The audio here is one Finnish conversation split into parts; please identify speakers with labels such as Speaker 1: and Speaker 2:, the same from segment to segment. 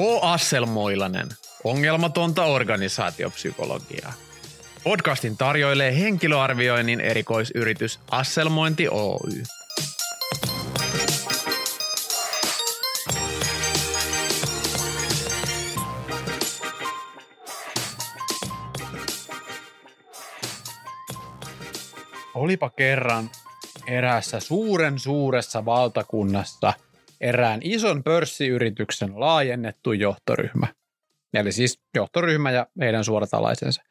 Speaker 1: H. Asselmoilanen, ongelmatonta organisaatiopsykologiaa. Podcastin tarjoilee henkilöarvioinnin erikoisyritys Asselmointi Oy. Olipa kerran eräässä suuren suuressa valtakunnassa erään ison pörssiyrityksen laajennettu johtoryhmä. Eli siis johtoryhmä ja heidän suoratalaisensa.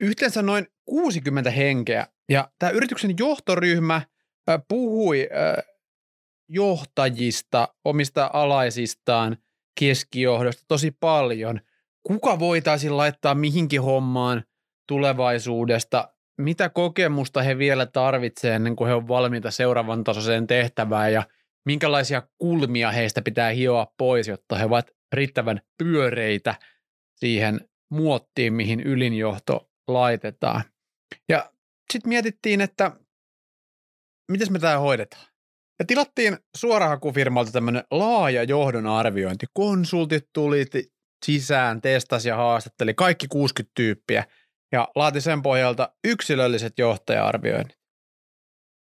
Speaker 1: Yhteensä noin 60 henkeä. Ja tämä yrityksen johtoryhmä puhui johtajista, omista alaisistaan, keskijohdosta tosi paljon. Kuka voitaisiin laittaa mihinkin hommaan tulevaisuudesta, mitä kokemusta he vielä tarvitsevat ennen kuin he ovat valmiita seuraavan tasoiseen tehtävään ja minkälaisia kulmia heistä pitää hioa pois, jotta he ovat riittävän pyöreitä siihen muottiin, mihin ylinjohto laitetaan. Ja sitten mietittiin, että miten me tämä hoidetaan. Ja tilattiin suorahakufirmalta tämmöinen laaja johdon arviointi. Konsultit tuli sisään, testasi ja haastatteli kaikki 60 tyyppiä – ja laati sen pohjalta yksilölliset johtaja-arvioinnit.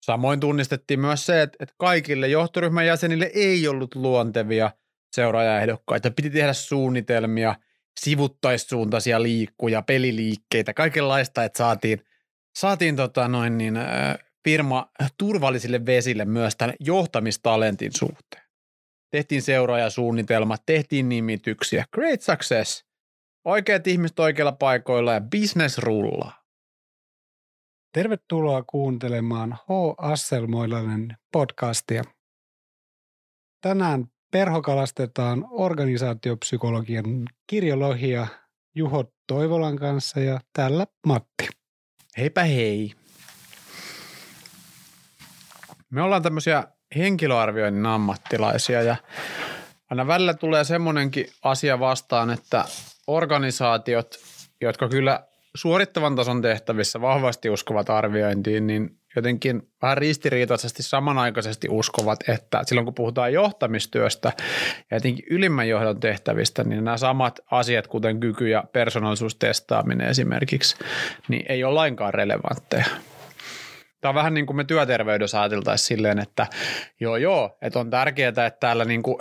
Speaker 1: Samoin tunnistettiin myös se, että, kaikille johtoryhmän jäsenille ei ollut luontevia seuraajaehdokkaita. Piti tehdä suunnitelmia, sivuttaissuuntaisia liikkuja, peliliikkeitä, kaikenlaista, että saatiin, saatiin tota noin niin, firma turvallisille vesille myös tämän johtamistalentin suhteen. Tehtiin seuraajasuunnitelmat, tehtiin nimityksiä. Great success. Oikeat ihmiset oikeilla paikoilla ja business rullaa.
Speaker 2: Tervetuloa kuuntelemaan H. Asselmoilainen podcastia. Tänään perhokalastetaan organisaatiopsykologian kirjolohia Juho Toivolan kanssa ja tällä Matti.
Speaker 1: Heipä hei. Me ollaan tämmöisiä henkilöarvioinnin ammattilaisia ja aina välillä tulee semmoinenkin asia vastaan, että organisaatiot, jotka kyllä suorittavan tason tehtävissä vahvasti uskovat arviointiin, niin jotenkin vähän ristiriitaisesti samanaikaisesti uskovat, että silloin kun puhutaan johtamistyöstä ja jotenkin ylimmän johdon tehtävistä, niin nämä samat asiat, kuten kyky- ja persoonallisuustestaaminen esimerkiksi, niin ei ole lainkaan relevantteja. Tämä on vähän niin kuin me työterveydessä ajateltaisiin silleen, että joo joo, että on tärkeää, että täällä niin kuin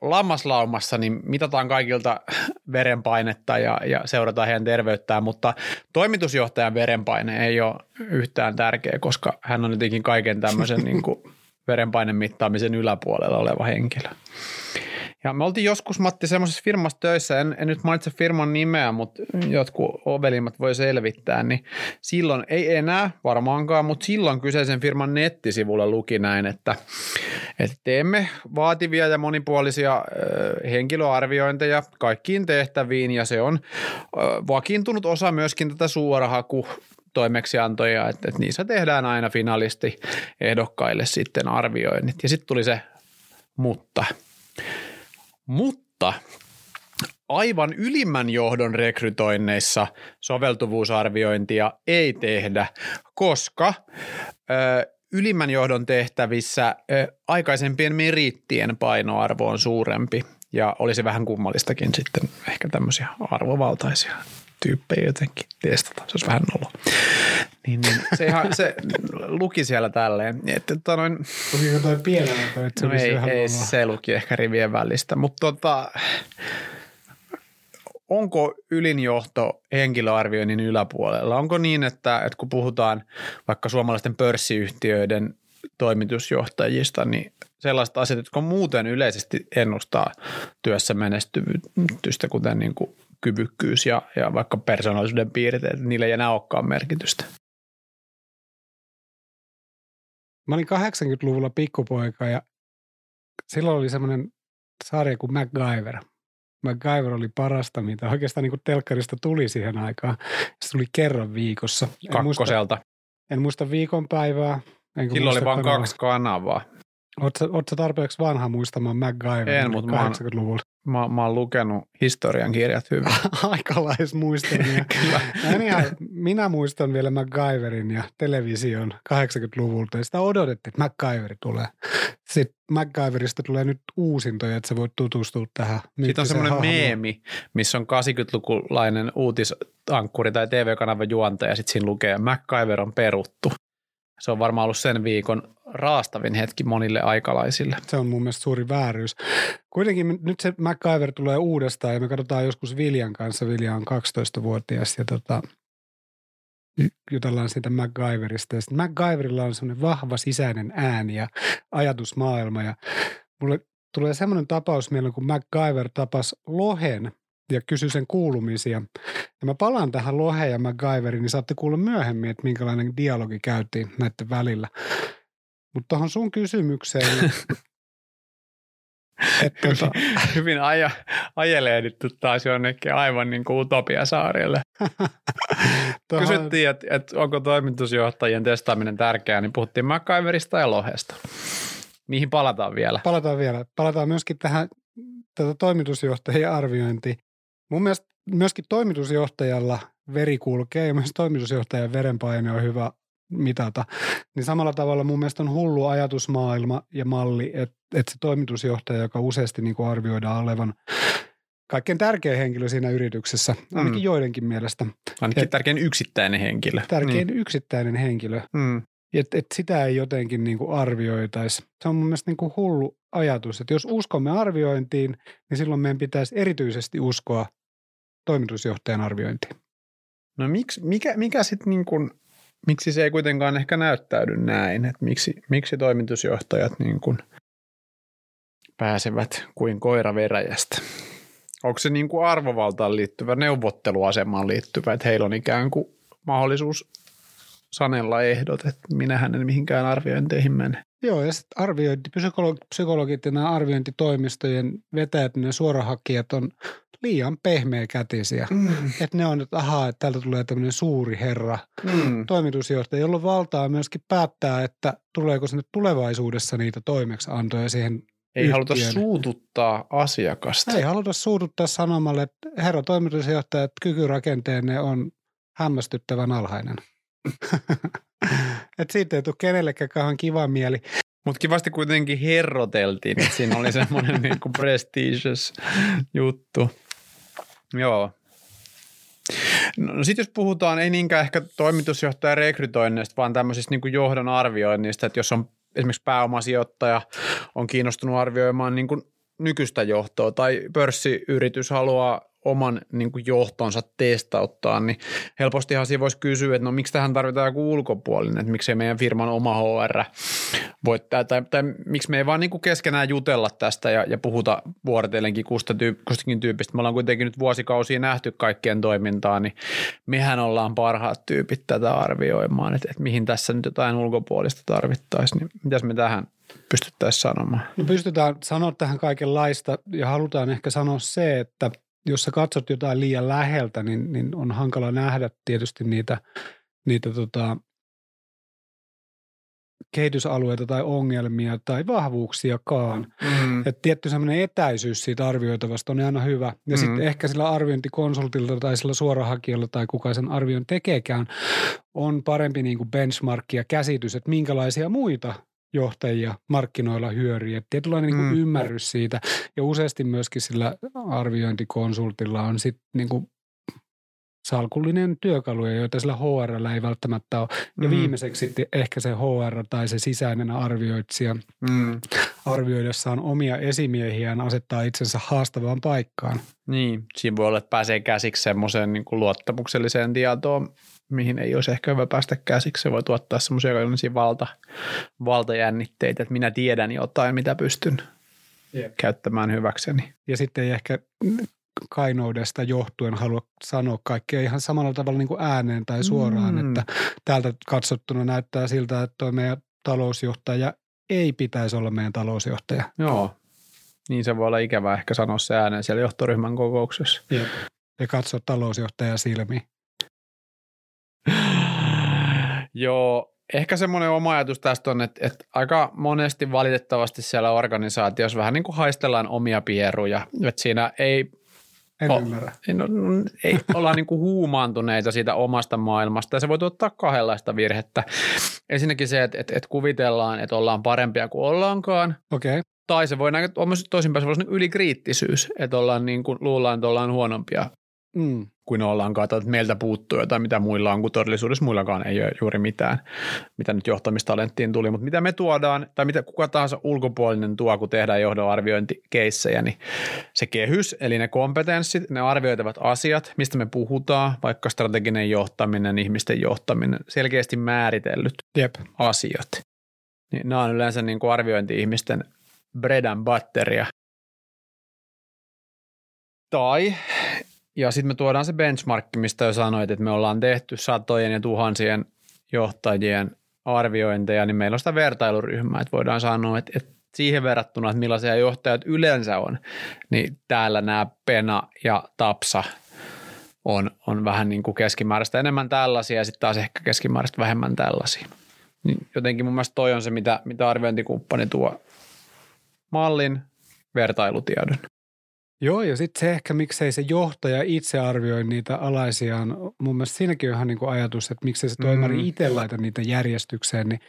Speaker 1: lammaslaumassa niin mitataan kaikilta verenpainetta ja, ja seurataan heidän terveyttään, mutta toimitusjohtajan verenpaine ei ole yhtään tärkeä, koska hän on jotenkin kaiken tämmöisen niin kuin verenpaineen mittaamisen yläpuolella oleva henkilö. Ja me oltiin joskus, Matti, semmoisessa firmassa töissä, en, en nyt mainitse firman nimeä, mutta jotkut ovelimmat voi selvittää, niin silloin, ei enää varmaankaan, mutta silloin kyseisen firman nettisivulla luki näin, että, että teemme vaativia ja monipuolisia henkilöarviointeja kaikkiin tehtäviin. Ja se on vakiintunut osa myöskin tätä suorahaku toimeksiantoja, että, että niissä tehdään aina finalisti ehdokkaille sitten arvioinnit. Ja sitten tuli se mutta – mutta aivan ylimmän johdon rekrytoinneissa soveltuvuusarviointia ei tehdä, koska ö, ylimmän johdon tehtävissä ö, aikaisempien merittien painoarvo on suurempi ja olisi vähän kummallistakin sitten ehkä tämmöisiä arvovaltaisia tyyppejä jotenkin testata. Se olisi vähän nolo. Niin, niin se, ihan, se luki siellä tälleen. Että, tota noin,
Speaker 2: Lukiko toi pienellä? Että se
Speaker 1: no ei, ei se luki ehkä rivien välistä. Mutta tota, onko ylinjohto henkilöarvioinnin yläpuolella? Onko niin, että, että kun puhutaan vaikka suomalaisten pörssiyhtiöiden toimitusjohtajista, niin sellaiset asiat, jotka muuten yleisesti ennustaa työssä menestyvytystä, kuten niin kuin kyvykkyys ja, ja vaikka persoonallisuuden piirteet, niillä ei enää olekaan merkitystä.
Speaker 2: Mä olin 80-luvulla pikkupoika ja silloin oli semmoinen sarja kuin MacGyver. MacGyver oli parasta, mitä oikeastaan niin kuin telkkarista tuli siihen aikaan. Se tuli kerran viikossa.
Speaker 1: En Kakkoselta.
Speaker 2: Muista, en muista viikonpäivää.
Speaker 1: Silloin oli vain kaksi kanavaa.
Speaker 2: Oletko tarpeeksi vanha muistamaan MacGyverin
Speaker 1: En, mutta mä oon-
Speaker 2: 80-luvulta?
Speaker 1: Mä, mä oon lukenut historian kirjat hyvin.
Speaker 2: Aikalaismuistelmia.
Speaker 1: Kyllä.
Speaker 2: No niin, minä muistan vielä MacGyverin ja television 80-luvulta. Ja sitä odotettiin, että MacGyveri tulee. Sitten MacGyverista tulee nyt uusintoja, että sä voit tutustua tähän
Speaker 1: Sitten on semmoinen meemi, missä on 80-lukulainen uutisankkuri tai TV-kanavan juontaja, ja sitten siinä lukee MacGyver on peruttu. Se on varmaan ollut sen viikon raastavin hetki monille aikalaisille.
Speaker 2: Se on mun mielestä suuri vääryys. Kuitenkin nyt se MacGyver tulee uudestaan ja me katsotaan joskus Viljan kanssa. Vilja on 12-vuotias ja tota, jutellaan siitä MacGyverista. Ja MacGyverilla on semmoinen vahva sisäinen ääni ja ajatusmaailma. Ja mulle tulee semmoinen tapaus mieleen, kun MacGyver tapasi lohen ja kysyi sen kuulumisia. Ja mä palaan tähän loheen ja MacGyveriin, niin saatte kuulla myöhemmin, että minkälainen dialogi käytiin näiden välillä. Mutta tuohon sun kysymykseen, niin että tota,
Speaker 1: Hyvin aja, ajelehditty taas jonnekin aivan niin kuin utopiasaarille.
Speaker 2: tuohon,
Speaker 1: Kysyttiin, että, että onko toimitusjohtajien testaaminen tärkeää, niin puhuttiin MacGyverista ja Lohesta. Niihin palataan vielä.
Speaker 2: palataan vielä. Palataan myöskin tähän tätä toimitusjohtajien arviointiin. Mun mielestä myöskin toimitusjohtajalla veri kulkee ja myös toimitusjohtajan verenpaine on hyvä mitata. Niin samalla tavalla mun mielestä on hullu ajatusmaailma ja malli, että, että se toimitusjohtaja, joka useasti niin kuin arvioidaan olevan kaikkein tärkein henkilö siinä yrityksessä, ainakin
Speaker 1: Mm.
Speaker 2: joidenkin mielestä,
Speaker 1: Ainakin
Speaker 2: Et-
Speaker 1: tärkein yksittäinen henkilö.
Speaker 2: tärkein yksittäinen henkilö,
Speaker 1: Mm.
Speaker 2: että et sitä ei jotenkin niin kuin arvioitaisi. Se on mun mielestä niin kuin hullu ajatus, että jos uskomme arviointiin, niin silloin meidän pitäisi erityisesti uskoa toimitusjohtajan arviointiin.
Speaker 1: No miksi, mikä, mikä sitten niin kuin, miksi se ei kuitenkaan ehkä näyttäydy näin, että miksi, miksi toimitusjohtajat niin kuin pääsevät kuin koira veräjästä? Onko se niin kuin arvovaltaan liittyvä, neuvotteluasemaan liittyvä, että heillä on ikään kuin mahdollisuus sanella ehdot, että minähän en mihinkään arviointeihin mene.
Speaker 2: Joo, ja sitten arviointi, psykologit, psykologit ja nämä arviointitoimistojen vetäjät, ne suorahakijat on liian pehmeäkätisiä.
Speaker 1: Mm.
Speaker 2: Että ne on, että ahaa, että täältä tulee tämmöinen suuri herra,
Speaker 1: Mm.
Speaker 2: toimitusjohtaja, jolla valtaa myöskin päättää, että tuleeko sinne tulevaisuudessa niitä toimeksiantoja siihen
Speaker 1: Ei haluta
Speaker 2: yhtiön.
Speaker 1: suututtaa asiakasta.
Speaker 2: Ei haluta suututtaa sanomalle, että herra toimitusjohtaja, että kykyrakenteenne on hämmästyttävän alhainen. että siitä ei tule kenellekään kauhean kiva mieli.
Speaker 1: Mutta kivasti kuitenkin herroteltiin, että siinä oli semmoinen niinku prestigious juttu. Joo. No sitten jos puhutaan, ei niinkään ehkä toimitusjohtajan rekrytoinnista, vaan tämmöisistä niinku johdon arvioinnista, että jos on esimerkiksi pääomasijoittaja on kiinnostunut arvioimaan niinku nykyistä johtoa tai pörssiyritys haluaa oman niin kuin johtonsa testauttaa, niin helpostihan siinä voisi kysyä, että no miksi tähän tarvitaan joku ulkopuolinen, että miksei meidän firman oma HR voi, tai, tai, tai miksi me ei vaan niin kuin keskenään jutella tästä ja, ja puhuta vuorotellenkin kustakin tyypistä. Me ollaan kuitenkin nyt vuosikausia nähty kaikkien toimintaa, niin mehän ollaan parhaat tyypit tätä arvioimaan, että, että mihin tässä nyt jotain ulkopuolista tarvittaisiin, niin mitäs me tähän pystyttäisiin sanomaan?
Speaker 2: No pystytään sanoa tähän kaikenlaista ja halutaan ehkä sanoa se, että jos sä katsot jotain liian läheltä, niin, niin on hankala nähdä tietysti niitä, niitä tota, kehitysalueita tai ongelmia tai vahvuuksiakaan.
Speaker 1: Mm.
Speaker 2: Että tietty semmoinen etäisyys siitä arvioitavasta on aina hyvä. Ja mm. sitten ehkä sillä arviointikonsultilla tai sillä suorahakijalla tai kuka sen arvion tekeekään on parempi niin kuin benchmark ja käsitys, että minkälaisia muita johtajia markkinoilla hyörii. Että tietynlainen niin kuin
Speaker 1: Mm.
Speaker 2: ymmärrys siitä. Ja useasti myöskin sillä arviointikonsultilla on sitten niin kuin salkullinen työkaluja, joita sillä HR ei välttämättä ole. Ja
Speaker 1: Mm.
Speaker 2: viimeiseksi sitten ehkä se HR tai se sisäinen arvioitsija
Speaker 1: Mm.
Speaker 2: arvioidessaan omia esimiehiään asettaa itsensä haastavaan paikkaan.
Speaker 1: Niin, siinä voi olla, että pääsee käsiksi semmoiseen niin kuin luottamukselliseen tietoon, mihin ei olisi ehkä hyvä päästä käsiksi. Se voi tuottaa semmoisia valta, valtajännitteitä, että minä tiedän jotain, mitä pystyn
Speaker 2: Jep.
Speaker 1: käyttämään hyväkseni.
Speaker 2: Ja sitten ei ehkä kainoudesta johtuen halua sanoa kaikkea ihan samalla tavalla niin kuin ääneen tai suoraan,
Speaker 1: Mm.
Speaker 2: että täältä katsottuna näyttää siltä, että tuo meidän talousjohtaja ei pitäisi olla meidän talousjohtaja.
Speaker 1: Joo, niin se voi olla ikävää ehkä sanoa se ääneen siellä johtoryhmän kokouksessa.
Speaker 2: Ja katsoa talousjohtaja silmiin.
Speaker 1: Joo, ehkä semmoinen oma ajatus tästä on, että, että aika monesti valitettavasti siellä organisaatiossa vähän niin kuin haistellaan omia pieruja. Että siinä ei
Speaker 2: En
Speaker 1: Oh.
Speaker 2: ymmärrä.
Speaker 1: No, no, ei olla niin kuin huumaantuneita siitä omasta maailmasta ja se voi tuottaa kahdenlaista virhettä. Ensinnäkin se, että, että, että kuvitellaan, että ollaan parempia kuin ollaankaan,
Speaker 2: Okei. Okay.
Speaker 1: tai se voi näkyä myös toisinpäin, se voi olla ylikriittisyys, että ollaan niin kuin, luullaan, että ollaan huonompia
Speaker 2: Mm.
Speaker 1: kuin ollaankaan, tai että meiltä puuttuu jotain, mitä muilla on, kun todellisuudessa muillakaan ei ole juuri mitään, mitä nyt johtamistalenttiin tuli. Mutta mitä me tuodaan, tai mitä kuka tahansa ulkopuolinen tuo, kun tehdään johdonarviointikeissejä, niin se kehys, eli ne kompetenssit, ne arvioitavat asiat, mistä me puhutaan, vaikka strateginen johtaminen, ihmisten johtaminen, selkeästi määritellyt
Speaker 2: Jep.
Speaker 1: asiat. Niin nämä on yleensä niin kuin arviointi-ihmisten bread and butteria. Tai, ja sitten me tuodaan se benchmark, mistä jo sanoit, että me ollaan tehty satojen ja tuhansien johtajien arviointeja, niin meillä on sitä vertailuryhmää, että voidaan sanoa, että, että siihen verrattuna, että millaisia johtajat yleensä on, niin täällä nämä Pena ja Tapsa on, on vähän niin kuin keskimääräistä enemmän tällaisia ja sitten taas ehkä keskimääräistä vähemmän tällaisia. Niin jotenkin mun mielestä toi on se, mitä, mitä arviointikumppani tuo mallin vertailutiedon.
Speaker 2: Joo, ja sitten se ehkä, miksei se johtaja itse arvioi niitä alaisiaan. Mun mielestä siinäkin on ihan niin kuin ajatus, että miksei se toimari
Speaker 1: Mm.
Speaker 2: itse laita niitä järjestykseen. Niin,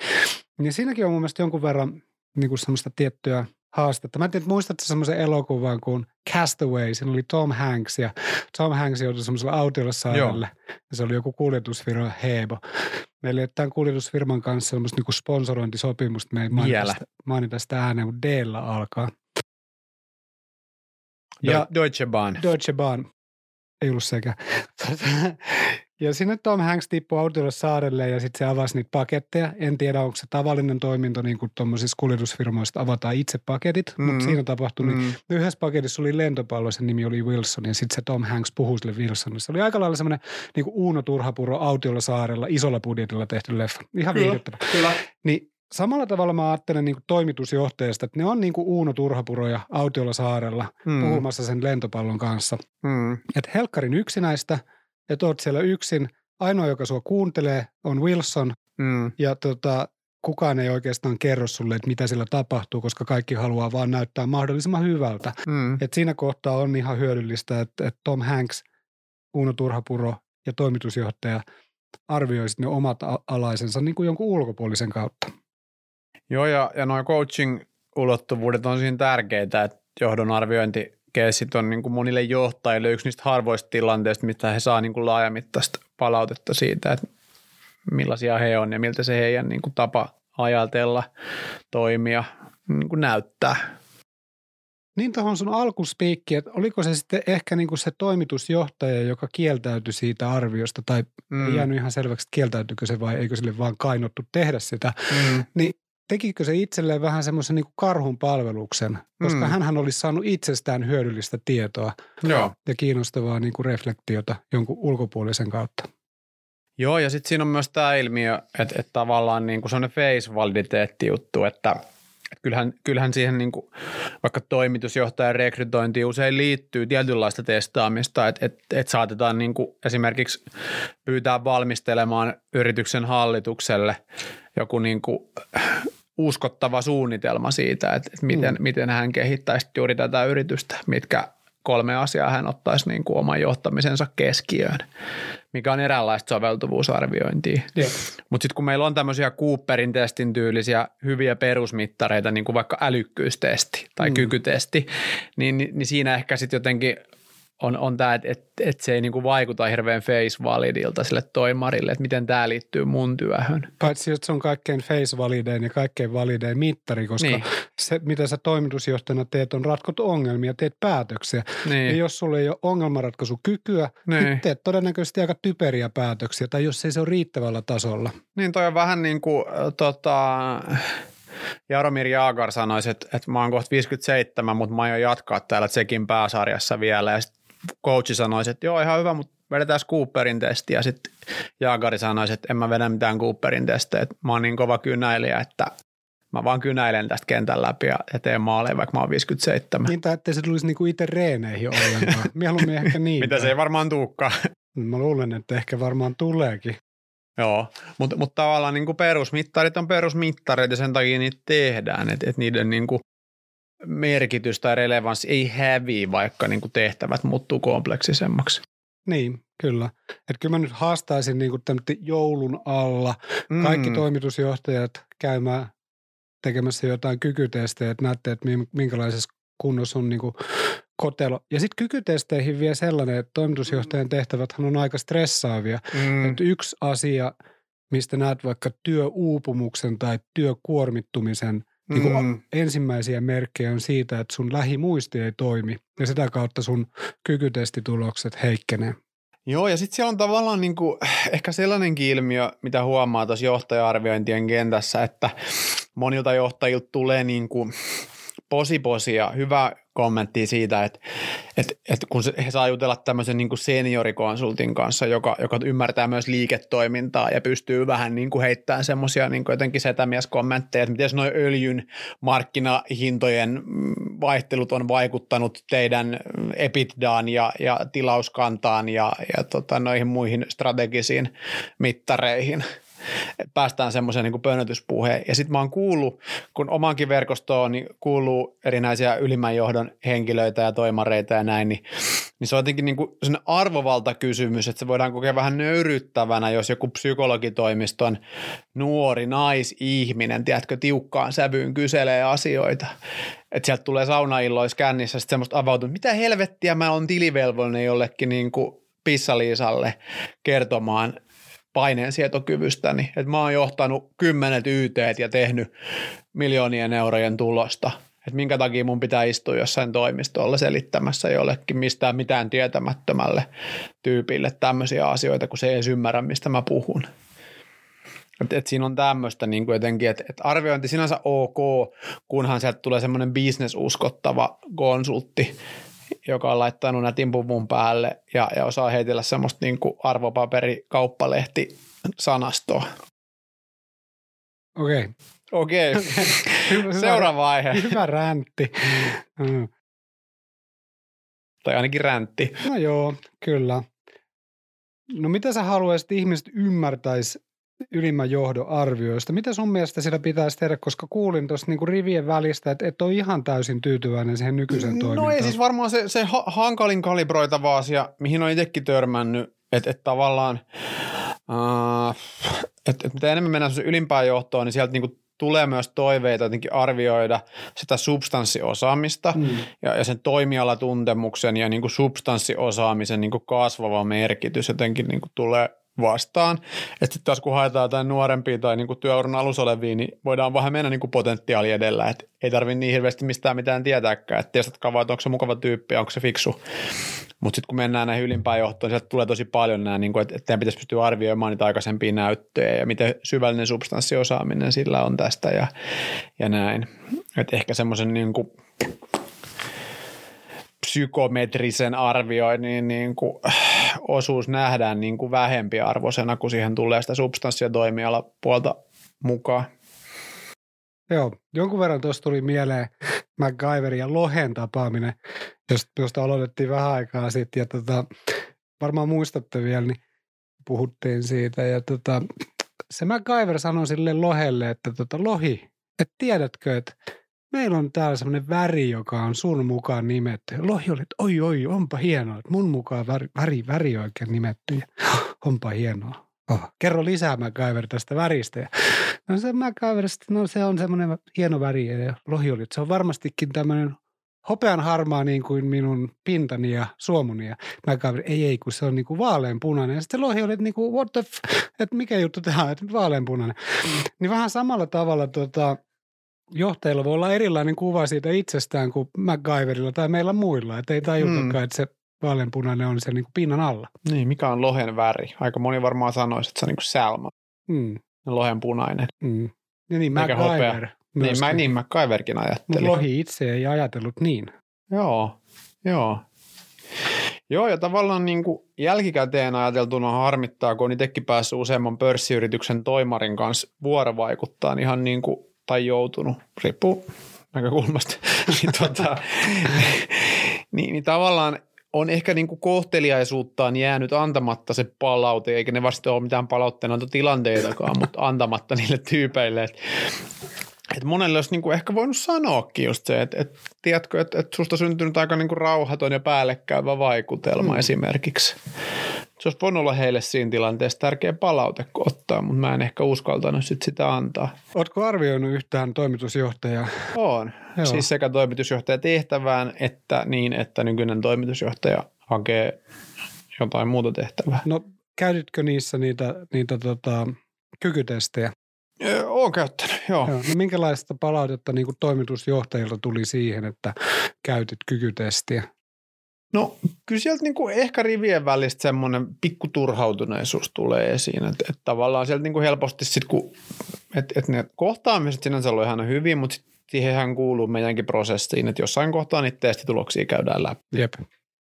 Speaker 2: niin siinäkin on mun mielestä jonkun verran niin kuin semmoista tiettyä haastetta. Mä en tiedä, muistatko semmoisen elokuvan kuin Castaway? Siinä oli Tom Hanks ja Tom Hanks joutui semmoiselle autiolle saarelle. Ja se oli joku kuljetusfirma Hebo. Meillä ei tämän kuljetusfirman kanssa semmoista niin sponsorointisopimusta. Me ei mainita
Speaker 1: Vielä.
Speaker 2: sitä, mainita sitä ääneen, kun d alkaa.
Speaker 1: Ja Deutsche Bahn.
Speaker 2: Deutsche Bahn. Ei ollut sekä. Ja sinne Tom Hanks tippui autolle saarelle ja sitten se avasi niitä paketteja. En tiedä, onko se tavallinen toiminto niin kuin tuommoisissa kuljetusfirmoissa, avataan itse paketit, mm.
Speaker 1: Mm.
Speaker 2: mutta siinä tapahtui niin.
Speaker 1: Mm.
Speaker 2: Yhdessä paketissa oli lentopallo, sen nimi oli Wilson ja sitten se Tom Hanks puhui sille Wilsonille. Se oli aika lailla semmoinen niin kuin Uuno Turhapuro autiolla saarella isolla budjetilla tehty leffa. Ihan viihdyttävä.
Speaker 1: Kyllä.
Speaker 2: Niin samalla tavalla mä ajattelen niin toimitusjohtajasta, että ne on niin kuin Uuno Turhapuroja autiolla saarella
Speaker 1: Mm.
Speaker 2: puhumassa sen lentopallon kanssa.
Speaker 1: Mm.
Speaker 2: Että helkkarin yksinäistä, että oot siellä yksin. Ainoa, joka sua kuuntelee, on Wilson
Speaker 1: Mm.
Speaker 2: ja tota, kukaan ei oikeastaan kerro sulle, että mitä siellä tapahtuu, koska kaikki haluaa vaan näyttää mahdollisimman hyvältä.
Speaker 1: Mm.
Speaker 2: Et siinä kohtaa on ihan hyödyllistä, että, että Tom Hanks, Uno Turhapuro ja toimitusjohtaja arvioisivat ne omat alaisensa niin kuin jonkun ulkopuolisen kautta.
Speaker 1: Joo, ja, ja noin coaching-ulottuvuudet on siinä tärkeitä, että johdon arviointikeissit on niin kuin monille johtajille yksi niistä harvoista tilanteista, mitä he saa niin kuin laajamittaista palautetta siitä, että millaisia he on ja miltä se heidän niin kuin tapa ajatella, toimia, niin kuin näyttää.
Speaker 2: Niin tuohon sun alkuspiikki, että oliko se sitten ehkä niin kuin se toimitusjohtaja, joka kieltäytyi siitä arviosta tai mm. ei jäänyt ihan selväksi, että kieltäytyykö se vai eikö sille vaan kainottu tehdä sitä.
Speaker 1: Mm.
Speaker 2: Niin tekikö se itselleen vähän semmoisen niin karhun palveluksen, koska
Speaker 1: Mm.
Speaker 2: hänhän olisi saanut itsestään hyödyllistä tietoa
Speaker 1: Joo.
Speaker 2: ja kiinnostavaa niin kuin reflektiota jonkun ulkopuolisen kautta.
Speaker 1: Joo, ja sitten siinä on myös tämä ilmiö, että, että tavallaan niin kuin sellainen face-validiteetti juttu, että, että kyllähän, kyllähän siihen niin kuin, vaikka toimitusjohtajan rekrytointiin usein liittyy tietynlaista testaamista, että, että, että saatetaan niin kuin esimerkiksi pyytää valmistelemaan yrityksen hallitukselle joku niin kuin uskottava suunnitelma siitä, että, miten, mm. miten hän kehittäisi juuri tätä yritystä, mitkä kolme asiaa hän ottaisi niin kuin oman johtamisensa keskiöön, mikä on eräänlaista soveltuvuusarviointia. Mutta sitten kun meillä on tämmöisiä Cooperin testin tyylisiä hyviä perusmittareita, niin kuin vaikka älykkyystesti tai mm. Kykytesti, niin, niin, niin siinä ehkä sitten jotenkin on, on tämä, että et, et se ei niinku vaikuta hirveän face validilta sille toimarille, että miten tämä liittyy mun työhön.
Speaker 2: Paitsi, että se on kaikkein face validein ja kaikkein validein mittari, koska
Speaker 1: Niin.
Speaker 2: se, mitä sä toimitusjohtajana teet, on ratkot ongelmia, teet päätöksiä.
Speaker 1: Niin.
Speaker 2: Ja jos sulla ei ole ongelmanratkaisukykyä,
Speaker 1: Niin.
Speaker 2: niin teet todennäköisesti aika typeriä päätöksiä, tai jos ei se ole riittävällä tasolla.
Speaker 1: Niin toi on vähän niin kuin äh, tota, Jaromir Jaagar sanoisi, että, että mä oon kohta 57, mutta mä aion jatkaa täällä Tsekin pääsarjassa vielä. Ja sitten coachi sanoisi, että joo ihan hyvä, mutta vedetään Cooperin testi. Ja sitten Jaagari sanoisi, että en mä vedä mitään Cooperin testejä. että Mä oon niin kova kynäilijä, että mä vaan kynäilen tästä kentän läpi ja, teen maaleja, vaikka mä oon 57.
Speaker 2: Niin, tai ettei se tulisi niinku itse reeneihin ollenkaan. Mieluummin ehkä niin.
Speaker 1: Mitä se ei varmaan tuukkaan.
Speaker 2: Mä luulen, että ehkä varmaan tuleekin.
Speaker 1: Joo, mutta mut tavallaan niin kuin perusmittarit on perusmittareita ja sen takia niitä tehdään, että et niiden niin kuin merkitys tai relevanssi ei häviä, vaikka niin kuin tehtävät muuttuu kompleksisemmaksi.
Speaker 2: Niin, kyllä. Että kyllä mä nyt haastaisin niin kuin joulun alla kaikki mm. toimitusjohtajat käymään tekemässä jotain kykytestejä, että näette, että minkälaisessa kunnossa on niin kuin kotelo. Ja sitten kykytesteihin vielä sellainen, että toimitusjohtajan tehtävät on aika stressaavia. Mm. Että yksi asia, mistä näet vaikka työuupumuksen tai työkuormittumisen niin kuin mm. ensimmäisiä merkkejä on siitä, että sun lähimuisti ei toimi ja sitä kautta sun kykytestitulokset heikkenee.
Speaker 1: Joo, ja sitten siellä on tavallaan niin kuin, ehkä sellainenkin ilmiö, mitä huomaa tuossa johtaja-arviointien kentässä, että monilta johtajilta tulee niin kuin posiposia, hyvä kommentti siitä, että, että, että kun he saa jutella tämmöisen niin kuin seniorikonsultin kanssa, joka, joka ymmärtää myös liiketoimintaa ja pystyy vähän niin kuin heittämään semmoisia niin jotenkin setämieskommentteja, että miten noin öljyn markkinahintojen vaihtelut on vaikuttanut teidän EBITDAan ja, ja tilauskantaan ja, ja tota, noihin muihin strategisiin mittareihin – että päästään semmoiseen niin pönötyspuheen. Ja sitten mä oon kuullut, kun omaankin verkostoon niin kuuluu erinäisiä ylimmän johdon henkilöitä ja toimareita ja näin, niin, niin se on jotenkin niin kuin arvovaltakysymys, että se voidaan kokea vähän nöyryttävänä, jos joku psykologitoimiston nuori naisihminen, tiedätkö, tiukkaan sävyyn kyselee asioita. Että sieltä tulee saunaillois kännissä sitten semmoista avautunut, mitä helvettiä mä oon tilivelvollinen jollekin niin kuin Pissaliisalle kertomaan paineensietokyvystäni. Että mä oon johtanut kymmenet YT ja tehnyt miljoonien eurojen tulosta. Että minkä takia mun pitää istua jossain toimistolla selittämässä jollekin mistään mitään tietämättömälle tyypille tämmöisiä asioita, kun se ei edes ymmärrä, mistä mä puhun. Et, et siinä on tämmöistä niin kuin jotenkin, että et arviointi sinänsä ok, kunhan sieltä tulee semmoinen bisnesuskottava konsultti, joka on laittanut nätin puvun päälle ja, ja osaa heitellä semmoista niin kuin arvopaperi kauppalehti sanastoa.
Speaker 2: Okei. Okay.
Speaker 1: Okei. Okay. Seuraava aihe.
Speaker 2: Hyvä räntti. Mm.
Speaker 1: Tai ainakin räntti.
Speaker 2: No joo, kyllä. No mitä sä haluaisit, että ihmiset ymmärtäisi ylimmän johdon arvioista. Mitä sun mielestä sitä pitäisi tehdä, koska kuulin tuossa niinku rivien välistä, että et ole ihan täysin tyytyväinen siihen nykyisen no toimintaan.
Speaker 1: No ei siis varmaan se, se hankalin kalibroitava asia, mihin on itsekin törmännyt, että et tavallaan, äh, että et mitä enemmän mennään ylimpään johtoon, niin sieltä niinku tulee myös toiveita jotenkin arvioida sitä substanssiosaamista mm. ja, ja sen toimialatuntemuksen ja niin kuin substanssiosaamisen niin kuin kasvava merkitys jotenkin niin kuin tulee vastaan. Sitten taas kun haetaan jotain nuorempia tai niin työuran alussa olevia, niin voidaan vähän mennä niin kuin potentiaali edellä. Että ei tarvitse niin hirveästi mistään mitään tietääkään. Että testatkaa vaan, että onko se mukava tyyppi ja onko se fiksu. Mutta sitten kun mennään näihin ylimpään johtoon, sieltä tulee tosi paljon nämä, niin että teidän pitäisi pystyä arvioimaan niitä aikaisempia näyttöjä ja miten syvällinen substanssiosaaminen sillä on tästä ja, ja näin. Että ehkä semmoisen niin kuin psykometrisen arvioinnin niin kuin, osuus nähdään niin kuin vähempi arvoisena, kun siihen tulee sitä substanssia puolta mukaan.
Speaker 2: Joo, jonkun verran tuossa tuli mieleen MacGyverin ja Lohen tapaaminen, josta aloitettiin vähän aikaa sitten. Ja tota, varmaan muistatte vielä, niin puhuttiin siitä. Ja tota, se MacGyver sanoi sille Lohelle, että tota, Lohi, että tiedätkö, että meillä on täällä semmoinen väri, joka on sun mukaan nimetty. Lohi oli, oi oi, onpa hienoa, mun mukaan väri, väri, väri oikein nimetty. Ja, onpa hienoa. Oh, kerro lisää MacGyver tästä väristä. Ja, no se MacGyver, no se on semmoinen hieno väri. Ja lohi oli, se on varmastikin tämmöinen hopean harmaa niin kuin minun pintani ja suomuni. Ja MacGyver, ei ei, kun se on niin kuin vaaleanpunainen. Ja sitten lohi oli, että, niin kuin, what the f- että mikä juttu tämä on, että vaaleanpunainen. Mm. Niin vähän samalla tavalla tota, johtajilla voi olla erilainen kuva siitä itsestään kuin MacGyverilla tai meillä muilla. Että ei tajutakaan, mm. että se vaaleanpunainen on se niin kuin pinnan alla.
Speaker 1: Niin, mikä on lohen väri? Aika moni varmaan sanoisi, että se on niin kuin salma. Mm. Lohen punainen.
Speaker 2: Mm. Ja niin, MacGyver.
Speaker 1: Niin, mä, niin MacGyverkin ajattelin.
Speaker 2: Mutta lohi itse ei ajatellut niin.
Speaker 1: Joo, joo. Joo, ja tavallaan niin kuin jälkikäteen ajateltuna harmittaa, kun on itsekin päässyt useamman pörssiyrityksen toimarin kanssa vuorovaikuttaa ihan niin kuin tai joutunut, riippuu näkökulmasta, niin, tota, niin, niin tavallaan on ehkä niin kuin kohteliaisuuttaan jäänyt antamatta se palaute, eikä ne vasta ole mitään palautteenantotilanteitakaan, mutta antamatta niille tyypeille, että et monelle olisi niinku ehkä voinut sanoakin just se, että et, tiedätkö, että et susta syntynyt aika niinku rauhaton ja päällekkäyvä vaikutelma mm. esimerkiksi. Se olisi voinut olla heille siinä tilanteessa tärkeä palaute ottaa, mutta mä en ehkä uskaltanut sit sitä antaa.
Speaker 2: Oletko arvioinut yhtään toimitusjohtajaa?
Speaker 1: On. Joo. Siis sekä toimitusjohtaja tehtävään että niin, että nykyinen toimitusjohtaja hakee jotain muuta tehtävää.
Speaker 2: No käytitkö niissä niitä, niitä tota, kykytestejä?
Speaker 1: Olen käyttänyt, joo. joo.
Speaker 2: No minkälaista palautetta niin kuin toimitusjohtajilta tuli siihen, että käytit kykytestiä?
Speaker 1: No kyllä sieltä niin kuin ehkä rivien välistä semmoinen pikkuturhautuneisuus tulee esiin, että, että tavallaan sieltä niin kuin helposti sitten, kun että, että ne kohtaamiset sinänsä oli ihan hyvin, mutta siihenhän kuuluu meidänkin prosessiin, että jossain kohtaa niitä testituloksia käydään läpi.
Speaker 2: Jep.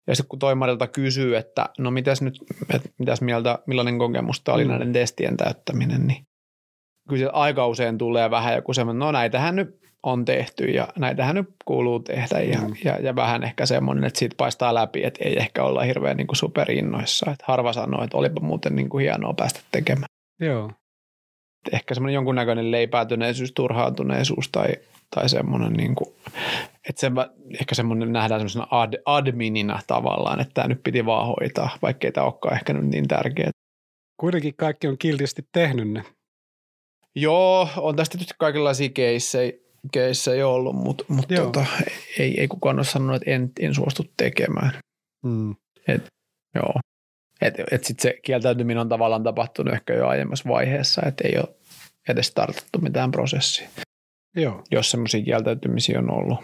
Speaker 1: Ja sitten kun toimarilta kysyy, että no mitäs nyt, että mitäs mieltä, millainen kokemus tämä oli mm. näiden testien täyttäminen, niin kyllä aika usein tulee vähän joku semmoinen, no näitähän nyt on tehty ja näitähän nyt kuuluu tehdä ja, mm. ja, ja vähän ehkä semmoinen, että siitä paistaa läpi, että ei ehkä olla hirveän niin kuin superinnoissa. Että harva sanoo, että olipa muuten niin kuin hienoa päästä tekemään.
Speaker 2: Joo.
Speaker 1: Ehkä semmoinen jonkunnäköinen leipäätyneisyys, turhaantuneisuus tai, tai semmoinen, niin kuin, että se, ehkä semmoinen nähdään semmoisena ad, adminina tavallaan, että tämä nyt piti vaan hoitaa, vaikkei tämä olekaan ehkä nyt niin tärkeää.
Speaker 2: Kuitenkin kaikki on kiltisti tehnyt ne.
Speaker 1: Joo, on tästä tietysti kaikenlaisia keissejä, keissejä ollut, mutta, mutta tota, ei, ei kukaan ole sanonut, että en, en suostu tekemään.
Speaker 2: Mm.
Speaker 1: Et, joo. Et, et sit se kieltäytyminen on tavallaan tapahtunut ehkä jo aiemmassa vaiheessa, että ei ole edes startattu mitään prosessia.
Speaker 2: Joo.
Speaker 1: Jos semmoisia kieltäytymisiä on ollut.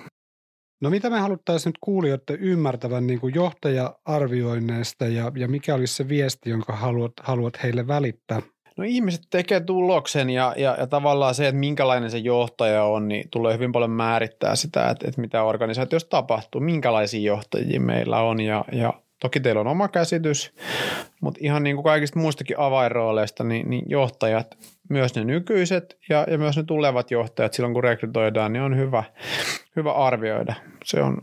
Speaker 2: No mitä me haluttaisiin nyt kuulijoiden ymmärtävän niin kuin johtaja-arvioinneista ja, ja mikä olisi se viesti, jonka haluat, haluat heille välittää?
Speaker 1: No ihmiset tekee tuloksen ja, ja, ja tavallaan se, että minkälainen se johtaja on, niin tulee hyvin paljon määrittää sitä, että, että mitä organisaatiossa tapahtuu, minkälaisia johtajia meillä on ja, ja toki teillä on oma käsitys, mutta ihan niin kuin kaikista muistakin avainrooleista, niin, niin johtajat, myös ne nykyiset ja, ja myös ne tulevat johtajat silloin kun rekrytoidaan, niin on hyvä, hyvä arvioida. Se on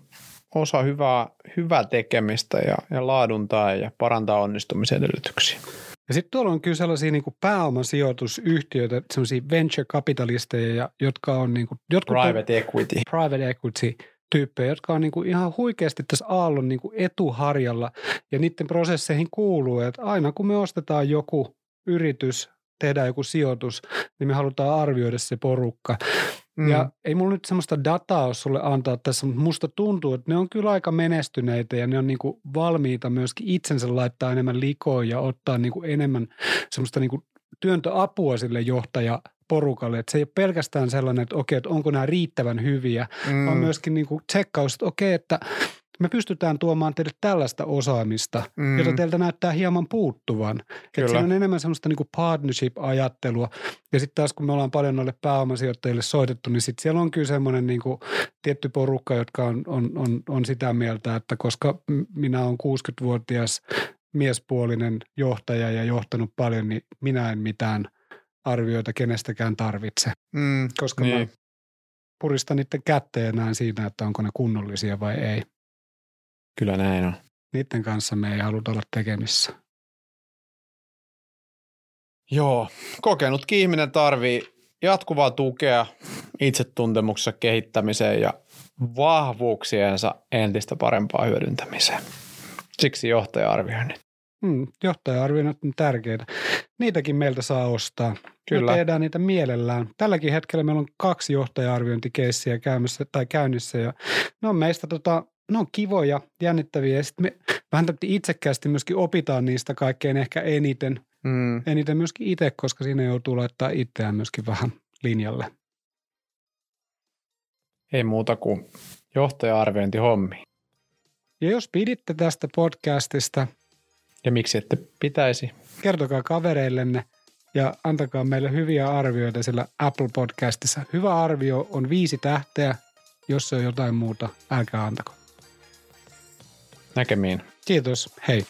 Speaker 1: osa hyvää, hyvää tekemistä ja, ja laaduntaa ja parantaa onnistumisen edellytyksiä.
Speaker 2: Ja sitten tuolla on kyllä sellaisia niin kuin pääomasijoitusyhtiöitä, sellaisia venture-kapitalisteja, jotka on niin kuin,
Speaker 1: jotkut private equity.
Speaker 2: Private equity tyyppejä, jotka on niin kuin ihan huikeasti tässä aallon niin kuin etuharjalla ja niiden prosesseihin kuuluu, että aina kun me ostetaan joku yritys, tehdään joku sijoitus, niin me halutaan arvioida se porukka. Mm. Ja ei mulla nyt semmoista dataa ole sulle antaa tässä, mutta musta tuntuu, että ne on kyllä aika menestyneitä ja ne on niinku valmiita myöskin itsensä laittaa enemmän likoon ja ottaa niinku enemmän semmoista niinku työntöapua sille johtaja porukalle. Että se ei ole pelkästään sellainen, että okei, että onko nämä riittävän hyviä, mm. vaan myöskin niinku tsekkaus, että okei, että me pystytään tuomaan teille tällaista osaamista, mm. jota teiltä näyttää hieman puuttuvan. Että siinä on enemmän semmoista niin partnership-ajattelua. Ja sitten taas kun me ollaan paljon noille pääomasijoittajille soitettu, niin sitten siellä on kyllä semmoinen niin tietty porukka, jotka on, on, on, on sitä mieltä, että koska minä olen 60-vuotias miespuolinen johtaja ja johtanut paljon, niin minä en mitään arvioita kenestäkään tarvitse.
Speaker 1: Mm,
Speaker 2: koska niin. mä puristan niiden kätteen ja näen siinä, että onko ne kunnollisia vai ei.
Speaker 1: Kyllä näin on.
Speaker 2: Niiden kanssa me ei haluta olla tekemissä.
Speaker 1: Joo, kokenut ihminen tarvii jatkuvaa tukea itsetuntemuksessa kehittämiseen ja vahvuuksiensa entistä parempaa hyödyntämiseen. Siksi johtaja-arvioinnit.
Speaker 2: Hmm, johtaja-arvioinnit on tärkeitä. Niitäkin meiltä saa ostaa. Kyllä. Me tehdään niitä mielellään. Tälläkin hetkellä meillä on kaksi johtaja-arviointikeissiä käymässä tai käynnissä ja ne on meistä tota, ne on kivoja, jännittäviä ja sitten me vähän itsekkäästi myöskin opitaan niistä kaikkein ehkä eniten.
Speaker 1: Mm.
Speaker 2: Eniten myöskin itse, koska siinä joutuu laittaa itseään myöskin vähän linjalle.
Speaker 1: Ei muuta kuin johtaja-arviointihommi.
Speaker 2: Ja jos piditte tästä podcastista.
Speaker 1: Ja miksi ette pitäisi?
Speaker 2: Kertokaa kavereillenne ja antakaa meille hyviä arvioita sillä Apple Podcastissa. Hyvä arvio on viisi tähteä. Jos se on jotain muuta, älkää antako.
Speaker 1: Näkemiin.
Speaker 2: Kiitos. Hei.